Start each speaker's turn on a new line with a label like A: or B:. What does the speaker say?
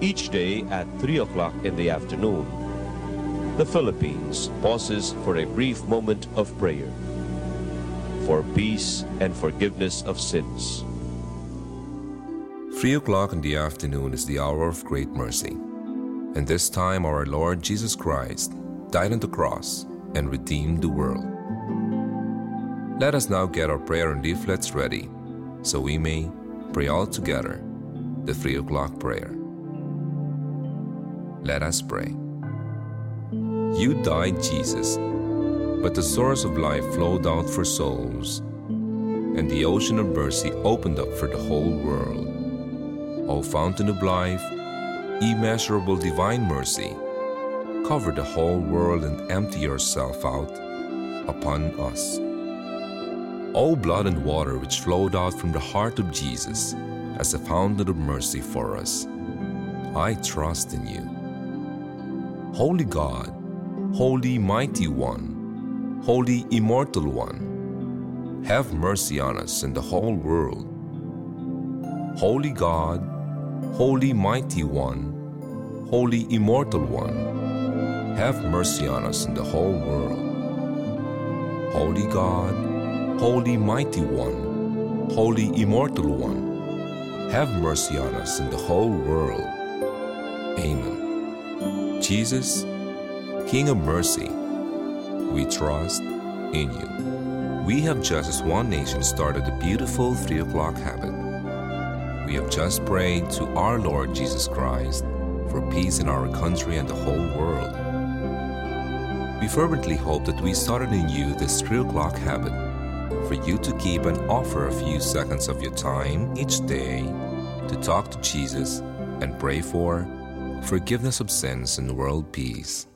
A: each day at 3 o'clock in the afternoon. The Philippines pauses for a brief moment of prayer for peace and forgiveness of sins.
B: 3 o'clock in the afternoon is the hour of great mercy. And this time our Lord Jesus Christ died on the cross and redeemed the world. Let us now get our prayer and leaflets ready so we may pray all together the 3 o'clock prayer. Let us pray. You died, Jesus, but the source of life flowed out for souls, and the ocean of mercy opened up for the whole world. O fountain of life, immeasurable divine mercy, cover the whole world and empty yourself out upon us. O blood and water which flowed out from the heart of Jesus as a fountain of mercy for us, I trust in you. Holy God, Holy Mighty One, Holy Immortal One, have mercy on us and the whole world. Holy God, Holy Mighty One, Holy Immortal One, have mercy on us and the whole world. Holy God, Holy Mighty One, Holy Immortal One, have mercy on us and the whole world. Amen. Jesus, King of mercy, we trust in you. We have just as one nation started the beautiful 3 o'clock habit. We have just prayed to our Lord Jesus Christ for peace in our country and the whole world. We fervently hope that we started in you this 3 o'clock habit for you to keep and offer a few seconds of your time each day to talk to Jesus and pray for forgiveness of sins and world peace.